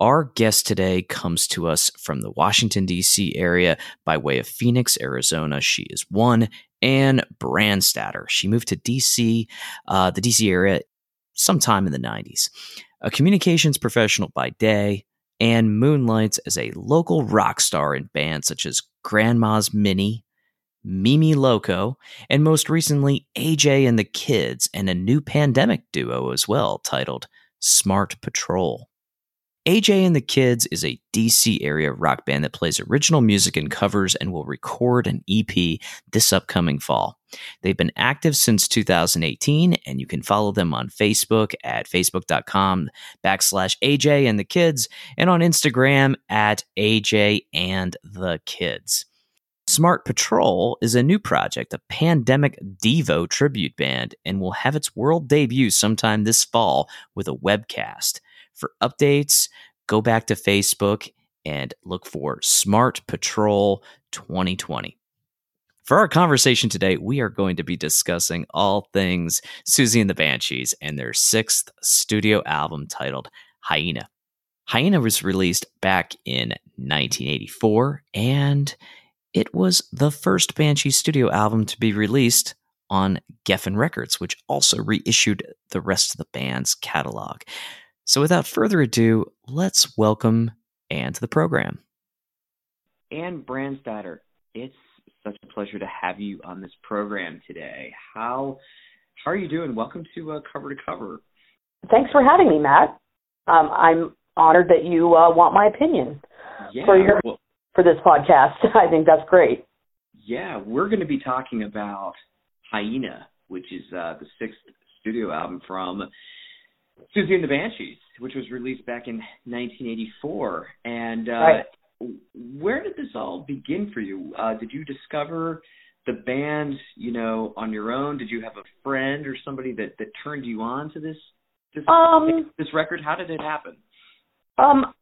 Our guest today comes to us from the Washington, D.C. area by way of Phoenix, Arizona. She is one, Anne Brandstatter. She moved to D.C., uh, the D.C. area, sometime in the 90s. A communications professional by day, Anne moonlights as a local rock star in bands such as Grandma's Mini, Mimi Loco, and most recently AJ and the Kids, and a new pandemic duo as well titled Smart Patrol. AJ and the Kids is a DC area rock band that plays original music and covers and will record an EP this upcoming fall. They've been active since 2018, and you can follow them on Facebook at facebook.com backslash AJ and the Kids and on Instagram at AJ and the Kids. Smart Patrol is a new project, a pandemic Devo tribute band, and will have its world debut sometime this fall with a webcast. For updates, go back to Facebook and look for Smart Patrol 2020. For our conversation today, we are going to be discussing all things Siouxsie and the Banshees and their sixth studio album titled Hyena. Hyena was released back in 1984, and it was the first Banshee studio album to be released on Geffen Records, which also reissued the rest of the band's catalog. So without further ado, let's welcome Anne to the program. Anne Brandstatter, it's such a pleasure to have you on this program today. How how are you doing? Welcome to uh, Cover to Cover. Thanks for having me, Matt. Um, I'm honored that you uh, want my opinion yeah, for your well, for this podcast. I think that's great. Yeah, we're going to be talking about Hyena, which is uh, the sixth studio album from Siouxsie and the Banshees, which was released back in 1984. And uh, Right. where did this all begin for you? Uh, did you discover the band, you know, on your own? Did you have a friend or somebody that that turned you on to this this Um, this record? How did it happen? um,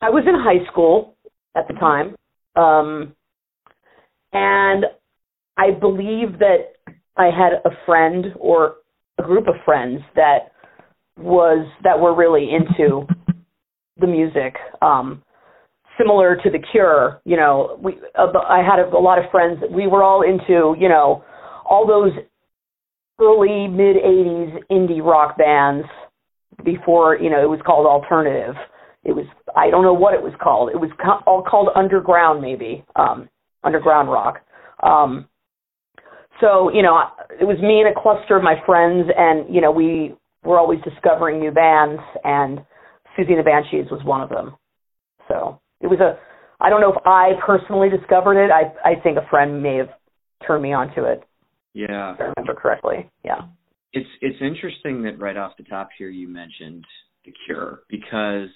I was in high school at the time, um, and I believe that I had a friend or a group of friends that was that we were really into the music. Um, similar to the Cure, you know, we uh, I had a, a lot of friends. We were all into, you know, all those early mid '80s indie rock bands before you know it was called alternative. It was I don't know what it was called. It was co- all called underground maybe, um, underground rock. Um, so you know, it was me and a cluster of my friends, and you know we were always discovering new bands, and Siouxsie and the Banshees was one of them. So it was a I don't know if I personally discovered it. I I think a friend may have turned me onto it. Yeah. If I remember correctly. Yeah. It's it's interesting that right off the top here you mentioned The Cure because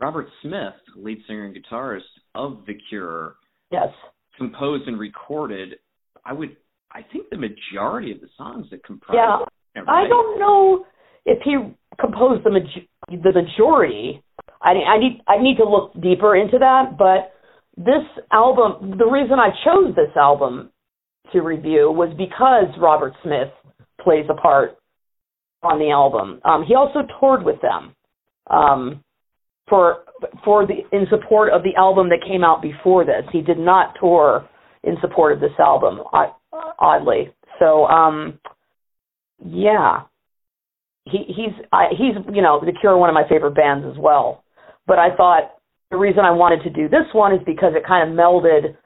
Robert Smith, lead singer and guitarist of The Cure, Yes. composed and recorded I would I think the majority of the songs that comprise Yeah. I don't know if he composed the maj- the majority. I I need I need to look deeper into that, but this album, the reason I chose this album to review was because Robert Smith plays a part on the album. Um, he also toured with them um, for for the in support of the album that came out before this. He did not tour in support of this album, oddly. So, um, yeah, he he's I, he's you know the Cure, one of my favorite bands as well. But I thought the reason I wanted to do this one is because it kind of melded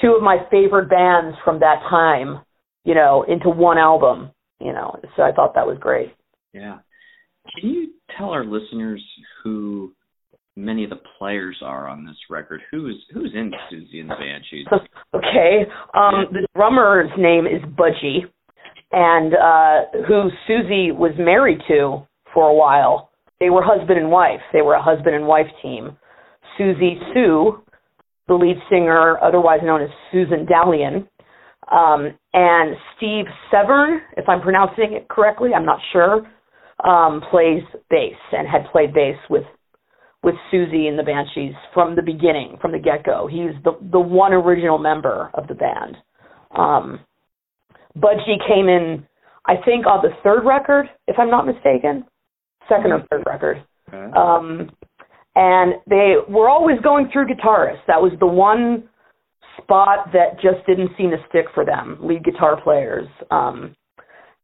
two of my favorite bands from that time, you know, into one album. You know, so I thought that was great. Yeah. Can you tell our listeners who many of the players are on this record? Who's who's in Siouxsie and the Banshees? okay. Um, the drummer's name is Budgie, and uh, who Siouxsie was married to for a while. They were husband and wife. They were a husband and wife team. Siouxsie Sioux the lead singer, otherwise known as Susan Ballion, um, and Steve Severin, if I'm pronouncing it correctly, I'm not sure, um, plays bass and had played bass with with Siouxsie and the Banshees from the beginning, from the get go. He's the the one original member of the band. Um, Budgie came in, I think, on the third record, if I'm not mistaken, second or third record. Okay. Um, and they were always going through guitarists. That was the one spot that just didn't seem to stick for them, lead guitar players. Um,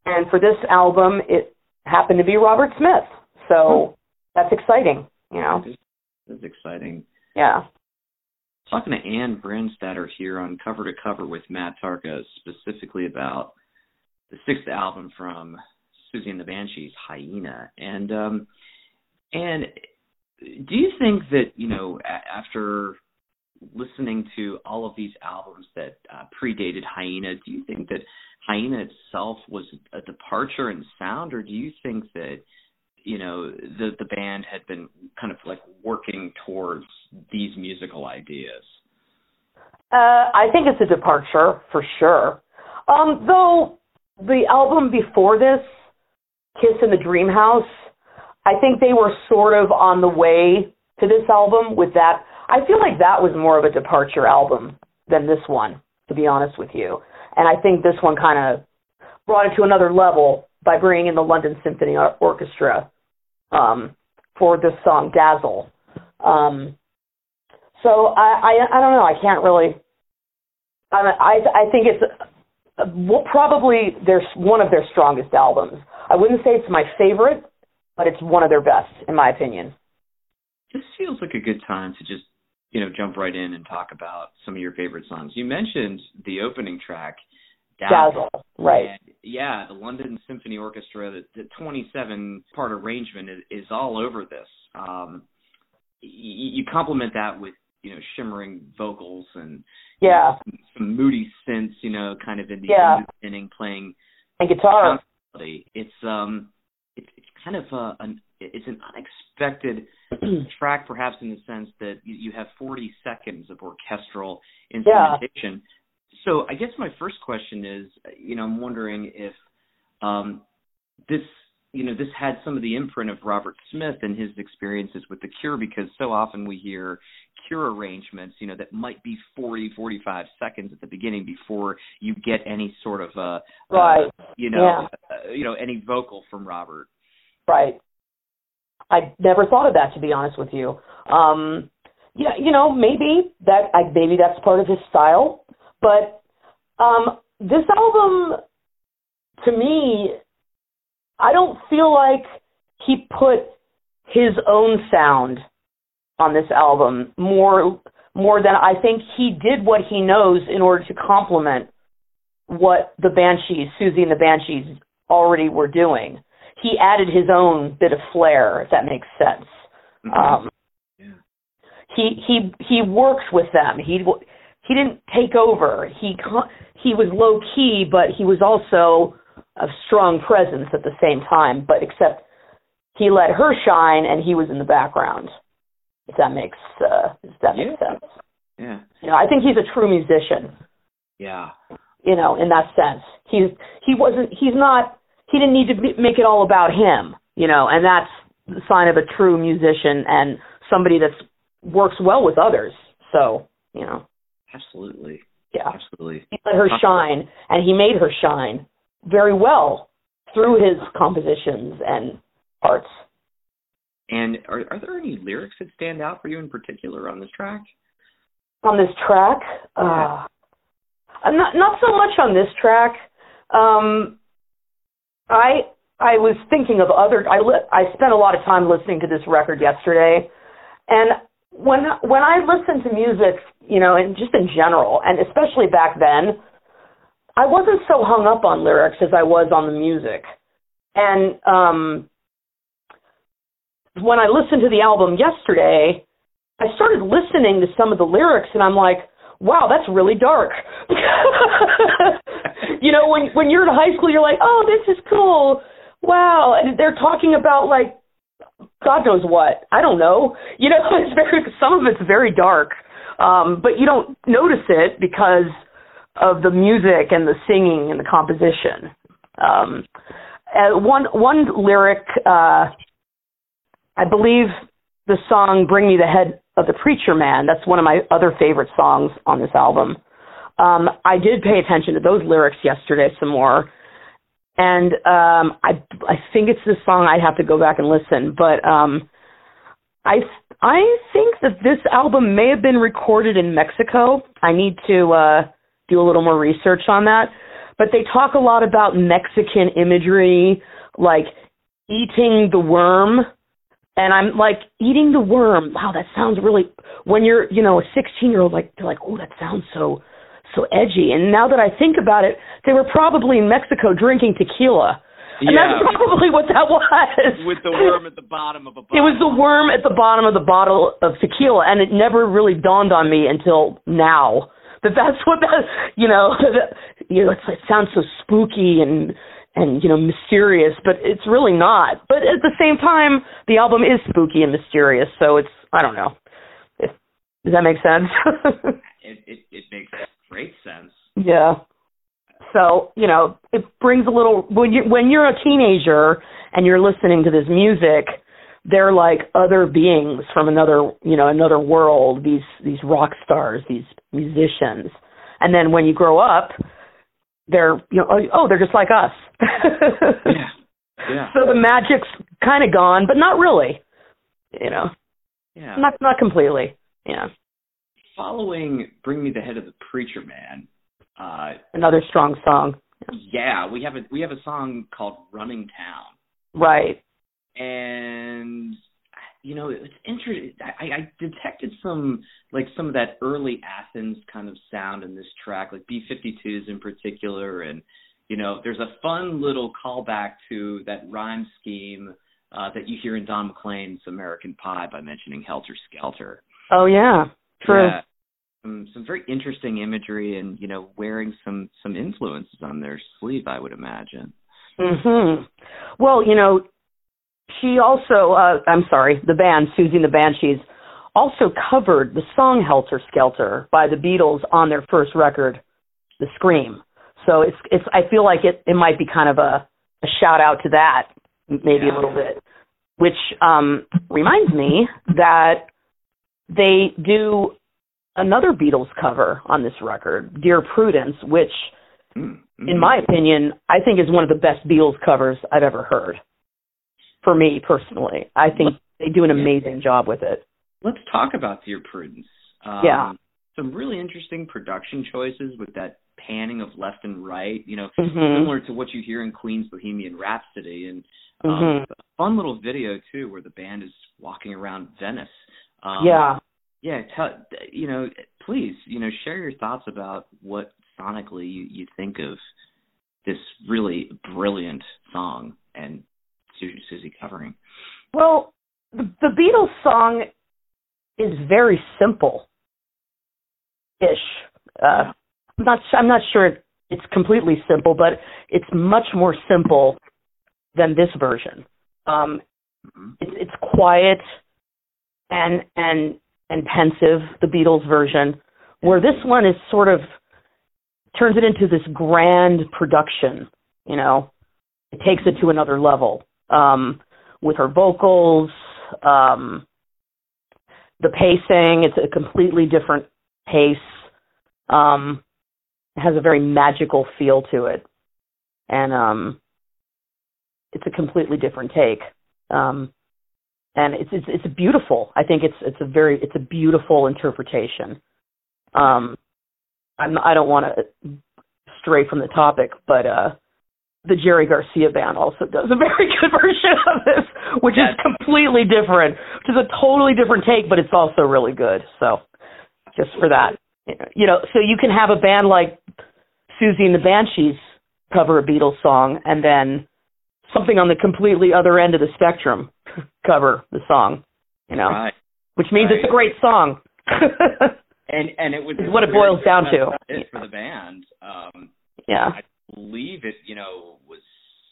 and for this album, it happened to be Robert Smith. So that's exciting, you know. That's exciting. Yeah. Talking to Anne Brandstatter here on Cover to Cover with Matt Tarka, specifically about the sixth album from Siouxsie and the Banshees, Hyena. And um, and do you think that you know after listening to all of these albums that uh, predated Hyena, do you think that Hyena itself was a departure in sound, or do you think that you know the the band had been kind of like working towards these musical ideas? Uh, I think it's a departure for sure. Um, though the album before this, Kiss in the Dream House, I think they were sort of on the way to this album with that. I feel like that was more of a departure album than this one, to be honest with you. And I think this one kind of brought it to another level by bringing in the London Symphony Orchestra um, for this song Dazzle. Um, so I, I I don't know. I can't really. I I I think it's well, probably their one of their strongest albums. I wouldn't say it's my favorite, but it's one of their best in my opinion. This feels like a good time to just you know jump right in and talk about some of your favorite songs. You mentioned the opening track, Dazzle, right? And yeah, the London Symphony Orchestra, the, the 27 part arrangement is, is all over this. Um, you, you complement that with you know shimmering vocals and Yeah, some, some moody synths, you know, kind of in the Yeah. beginning playing and guitar. It's um, it's it's kind of a, an it's an unexpected track, perhaps in the sense that you, you have 40 seconds of orchestral instrumentation. So I guess my first question is, you know, I'm wondering if um, this, you know, this had some of the imprint of Robert Smith and his experiences with the Cure, because so often we hear Cure arrangements, you know, that might be 40, 45 seconds at the beginning before you get any sort of, uh, Right. uh, you know, uh, you know, any vocal from Robert. Right. I never thought of that to be honest with you. Um yeah, you know, maybe that I maybe that's part of his style, but um this album to me I don't feel like he put his own sound on this album more more than I think he did what he knows in order to complement what the Banshees, Siouxsie and the Banshees already were doing he added his own bit of flair, if that makes sense. Um, Yeah. he he he worked with them. He he didn't take over. He he was low key, but he was also a strong presence at the same time. But except he let her shine, and he was in the background. If that makes uh, if that makes Yeah. sense. Yeah. You know, I think he's a true musician. Yeah. you know, in that sense. He's he wasn't he's not he didn't need to be, make it all about him, you know, and that's the sign of a true musician and somebody that works well with others. So, you know, Absolutely. yeah. Absolutely. He let her shine and he made her shine very well through his compositions and parts. And are are there any lyrics that stand out for you in particular on this track? on this track. Uh, I'm not not so much on this track. Um, I I was thinking of other. I li- I spent a lot of time listening to this record yesterday, and when when I listen to music, you know, and just in general, and especially back then, I wasn't so hung up on lyrics as I was on the music. And um, when I listened to the album yesterday, I started listening to some of the lyrics and I'm like, wow, that's really dark. you know, when when you're in high school you're like, "Oh, this is cool." Wow, and they're talking about like God knows what. I don't know. You know, it's very some of it's very dark. Um, but you don't notice it because of the music and the singing and the composition. Um, uh, one one lyric, uh, I believe the song "Bring Me the Head of the Preacher Man." That's one of my other favorite songs on this album. Um, I did pay attention to those lyrics yesterday some more, and um, I I think it's this song. I'd have to go back and listen, but um, I I think that this album may have been recorded in Mexico. I need to uh, do a little more research on that. But they talk a lot about Mexican imagery, like eating the worm. And I'm like, eating the worm. Wow, that sounds really. When you're, you know, a 16 year old, like they're like, oh, that sounds so, so edgy. And now that I think about it, they were probably in Mexico drinking tequila. And yeah. that's probably what that was. With the worm at the bottom of a bottle. It was the worm at the bottom of the bottle of tequila, and it never really dawned on me until now that that's what that you know you know it's, it sounds so spooky and and you know mysterious, but it's really not. But at the same time, the album is spooky and mysterious, so it's I don't know. Does that make sense? it, it it makes great sense. Yeah. So you know, it brings a little when you when you're a teenager and you're listening to this music, they're like other beings from another you know another world. These these rock stars, these musicians, and then when you grow up, they're you know oh, oh they're just like us. yeah. Yeah. So the magic's kind of gone, but not really. You know. Yeah. Not not completely. Yeah. Following "Bring Me the Head of the Preacher Man," uh, another strong song. Yeah, we have a we have a song called "Running Town." Right. And you know, it's interesting. I, I detected some like some of that early Athens kind of sound in this track, like B52s in particular, and you know, there's a fun little callback to that rhyme scheme uh, that you hear in Don McLean's American Pie by mentioning Helter Skelter. Oh yeah, true. Yeah, some some very interesting imagery, and you know, wearing some some influences on their sleeve, I would imagine. Mhm. Well, you know, she also uh I'm sorry, the band Siouxsie and the Banshees also covered the song Helter Skelter by the Beatles on their first record, The Scream. So it's it's I feel like it it might be kind of a a shout out to that maybe Yeah. a little bit. Which um reminds me that they do another Beatles cover on this record, Dear Prudence, which Mm-hmm. in my opinion, I think is one of the best Beatles covers I've ever heard. For me personally, I think they do an amazing job with it. let's talk about Dear Prudence. Um, Yeah. Some really interesting production choices with that panning of left and right, you know, Mhm. similar to what you hear in Queen's Bohemian Rhapsody. And um, Mhm. a fun little video, too, where the band is walking around Venice. Um, yeah. Yeah, tell, you know, please, you know, share your thoughts about what sonically you, you think of this really brilliant song and Siouxsie, covering. Well, the, the Beatles song is very simple ish. Uh, I'm not I'm not sure it's completely simple, but it's much more simple than this version. Um, Mhm. it's it's quiet and and and pensive the beatles version where this one is sort of turns it into this grand production you know? It takes it to another level um with her vocals um the pacing it's a completely different pace um has a very magical feel to it. And um it's a completely different take. Um and it's it's it's beautiful i think it's it's a very it's a beautiful interpretation. Um i'm i don't want to stray from the topic but uh the jerry garcia band also does a very good version of this which is completely different which is a totally different take but it's also really good. So just for that. You know so you can have a band like siouxsie and the banshees cover a beatles song and then something on the completely other end of the spectrum cover the song, you know, Right. which means it's a great song. And and it was what it boils down to. It for the band. Um, yeah. I believe it, you know, was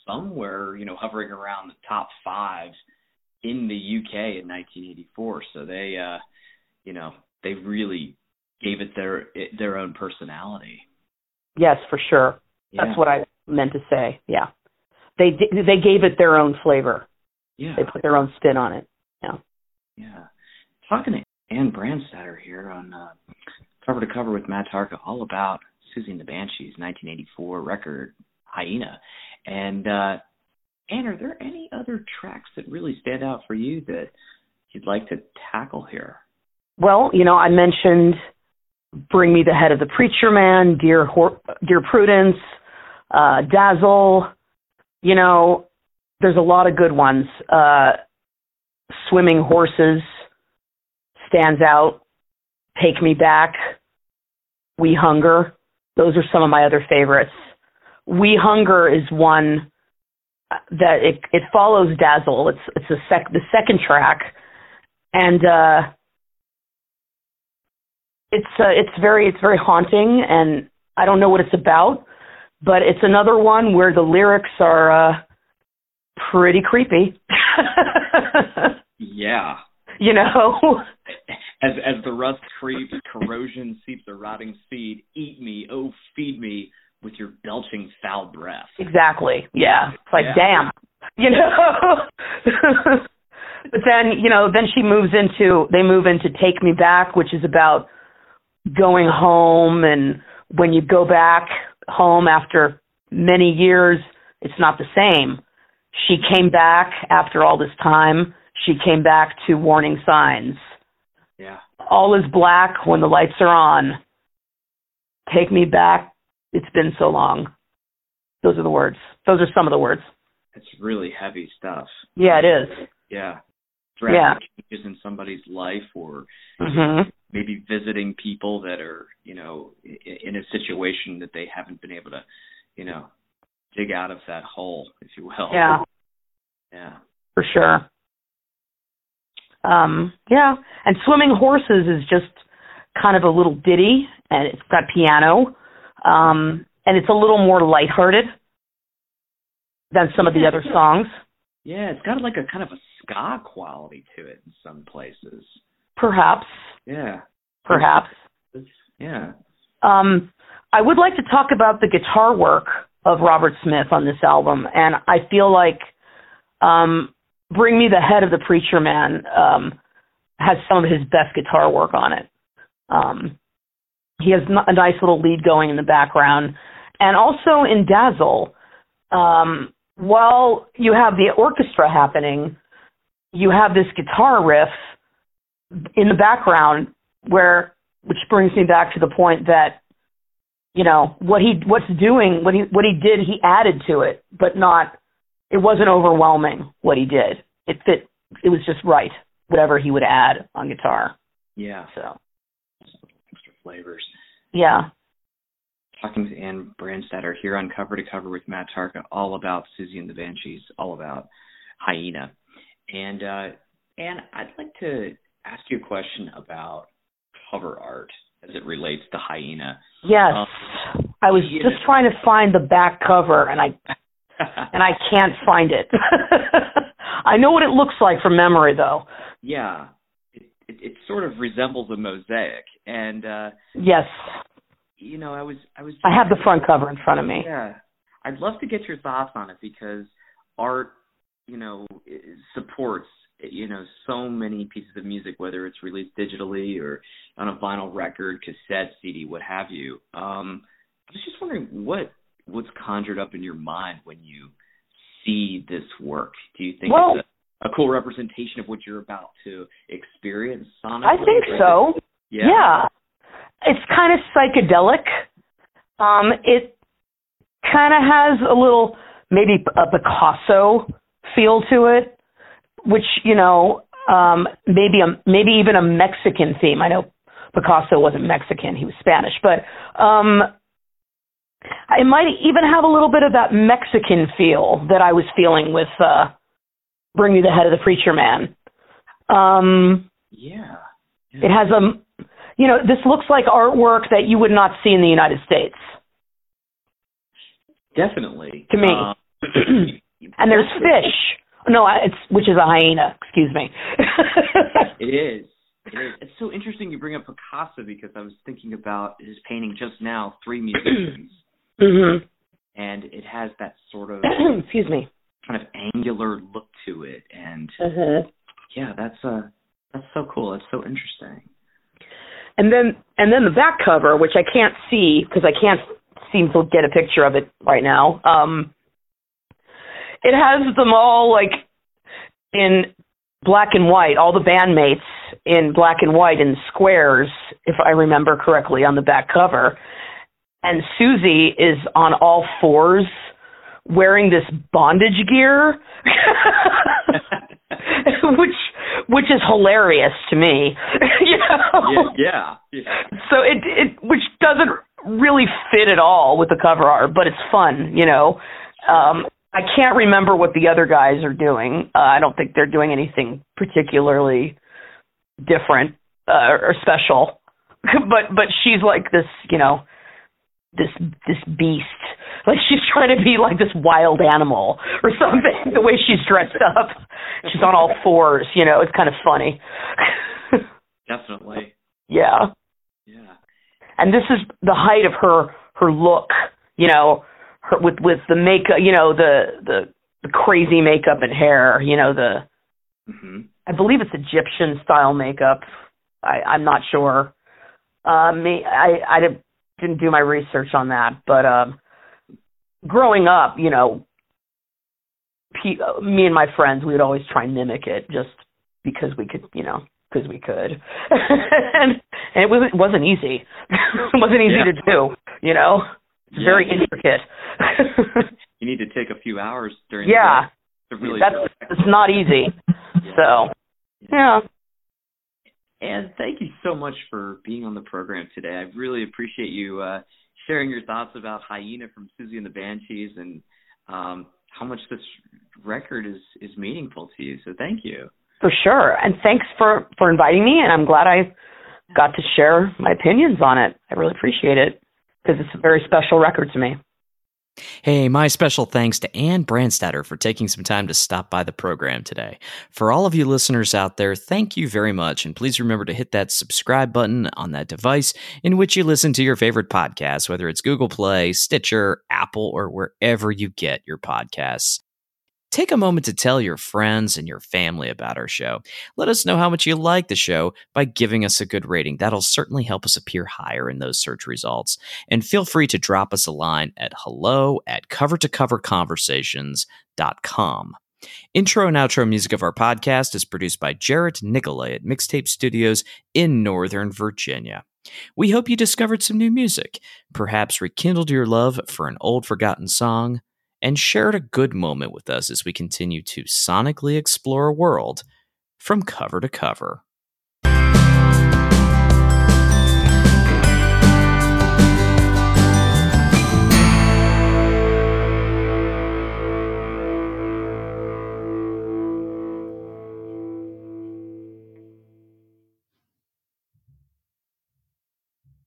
somewhere, you know, hovering around the top five in the UK in 1984. So they, uh, you know, they really gave it their it, their own personality. Yes, for sure. Yeah. That's what I meant to say. Yeah. They they gave it their own flavor. Yeah. They put their own spin on it. Yeah. Yeah. Talking to Anne Brandstatter here on uh, Cover to Cover with Matt Tarka, all about Siouxsie and the Banshees, 1984 record Hyena. And uh, Anne, are there any other tracks that really stand out for you that you'd like to tackle here? Well, you know, I mentioned Bring Me the Head of the Preacher Man, Dear Hor- Dear Prudence, uh, Dazzle. You know, there's a lot of good ones. Uh, Swimming Horses stands out. Take Me Back, We Hunger. Those are some of my other favorites. We Hunger is one that it it follows Dazzle. It's it's a sec the second track, and uh, it's uh, it's very it's very haunting, and I don't know what it's about, but it's another one where the lyrics are uh, pretty creepy. yeah. You know. As as the rust creeps, corrosion seeps the rotting seed. Eat me, oh feed me with your belching foul breath. Exactly. Yeah. It's like, Yeah. damn. You know. but then, you know, then she moves into they move into Take Me Back, which is about going home and when you go back home after many years, it's not the same. She came back after all this time. She came back to warning signs. Yeah. All is black when the lights are on. Take me back. It's been so long. Those are the words. Those are some of the words. It's really heavy stuff. Yeah, it is. Yeah. Yeah. Drastic changes in somebody's life or Mhm. maybe visiting people that are, you know, in a situation that they haven't been able to, you know, dig out of that hole, if you will. Yeah, Yeah. for sure. Um, yeah, and swimming horses is just kind of a little ditty, and it's got piano, um, and it's a little more lighthearted than some of the other songs. Yeah, it's got like a kind of a ska quality to it in some places. Perhaps, Yeah. perhaps. Yeah. Um, I would like to talk about the guitar work of Robert Smith on this album, and I feel like um, "Bring Me the Head of the Preacher Man" um, has some of his best guitar work on it. Um, he has a nice little lead going in the background, and also in "Dazzle," um, while you have the orchestra happening, you have this guitar riff in the background where which brings me back to the point that you know what he what's doing what he what he did he added to it but not it wasn't overwhelming what he did it fit it was just right whatever he would add on guitar Yeah. so Extra flavors. yeah Talking to Anne Brandstatter here on Cover to Cover with Matt Tarka, all about Siouxsie and the Banshees, all about Hyena. And uh Anne, I'd like to ask you a question about cover art as it relates to Hyena. yes Um, i was just trying to find the back cover and i and i can't find it i know what it looks like from memory though yeah. It, it it sort of resembles a mosaic. And uh yes you know, I was I was i have the front cover in front of me Yeah, I'd love to get your thoughts on it because art, you know, supports you know so many pieces of music, whether it's released digitally or on a vinyl record, cassette, CD, what have you. Um, I was just wondering what what's conjured up in your mind when you see this work. Do you think Well- it's a, a cool representation of what you're about to experience sonically? i think so Yeah. Yeah. It's kind of psychedelic. Um, it kind of has a little maybe a Picasso feel to it, which you know, um, maybe a maybe even a Mexican theme. I know Picasso wasn't Mexican; he was Spanish, but um, it might even have a little bit of that Mexican feel that I was feeling with uh, "Bring Me the Head of the Preacher Man." Um, Yeah. it has a, you know, this looks like artwork that you would not see in the United States. Definitely. To me. Um, And there's fish. No, it's which is a hyena. Excuse me. It is. It is. It's so interesting you bring up Picasso because I was thinking about his painting just now, Three Musicians. mhm. And it has that sort of Excuse me. kind of angular look to it and Uh-huh. yeah, that's uh that's so cool. It's so interesting. And then and then the back cover, which I can't see because I can't seem to get a picture of it right now. Um it has them all like in black and white, all the bandmates in black and white in squares, if I remember correctly, on the back cover. And Siouxsie is on all fours wearing this bondage gear. which which is hilarious to me. you know? yeah, yeah, yeah. So it it which doesn't really fit at all with the cover art, but it's fun, you know. Um I can't remember what the other guys are doing. Uh, I don't think they're doing anything particularly different uh, or special. but but she's like this, you know, this this beast. Like she's trying to be like this wild animal or something. The way she's dressed up, she's on all fours. You know, it's kind of funny. Definitely. yeah, Yeah. and this is the height of her her look. You know, with with the makeup. You know, the the the crazy makeup and hair. You know, the Mhm. I believe it's Egyptian style makeup. I, I'm not sure. Uh, me, I, I didn't, do my research on that, but um, growing up, you know, pe- me and my friends, we would always try and mimic it just because we could, you know, because we could, and, and it was it wasn't easy. it wasn't easy Yeah. to do, you know. It's Yeah. very intricate. You need to take a few hours during yeah, the day to really that's it's not easy. Yeah. So, yeah. And thank you so much for being on the program today. I really appreciate you uh, sharing your thoughts about Hyena from Siouxsie and the Banshees and um, how much this record is is meaningful to you. So thank you. For sure. And thanks for for inviting me and I'm glad I got to share my opinions on it. I really appreciate it because it's a very special record to me. Hey, my special thanks to Anne Brandstatter for taking some time to stop by the program today. For all of you listeners out there, thank you very much. And please remember to hit that subscribe button on that device in which you listen to your favorite podcast, whether it's Google Play, Stitcher, Apple, or wherever you get your podcasts. Take a moment to tell your friends and your family about our show. Let us know how much you like the show by giving us a good rating. That'll certainly help us appear higher in those search results. And feel free to drop us a line at hello at cover to. Intro and outro music of our podcast is produced by Jarrett Nicolay at Mixtape Studios in Northern Virginia. We hope you discovered some new music, perhaps rekindled your love for an old forgotten song, and shared a good moment with us as we continue to sonically explore a world from cover to cover.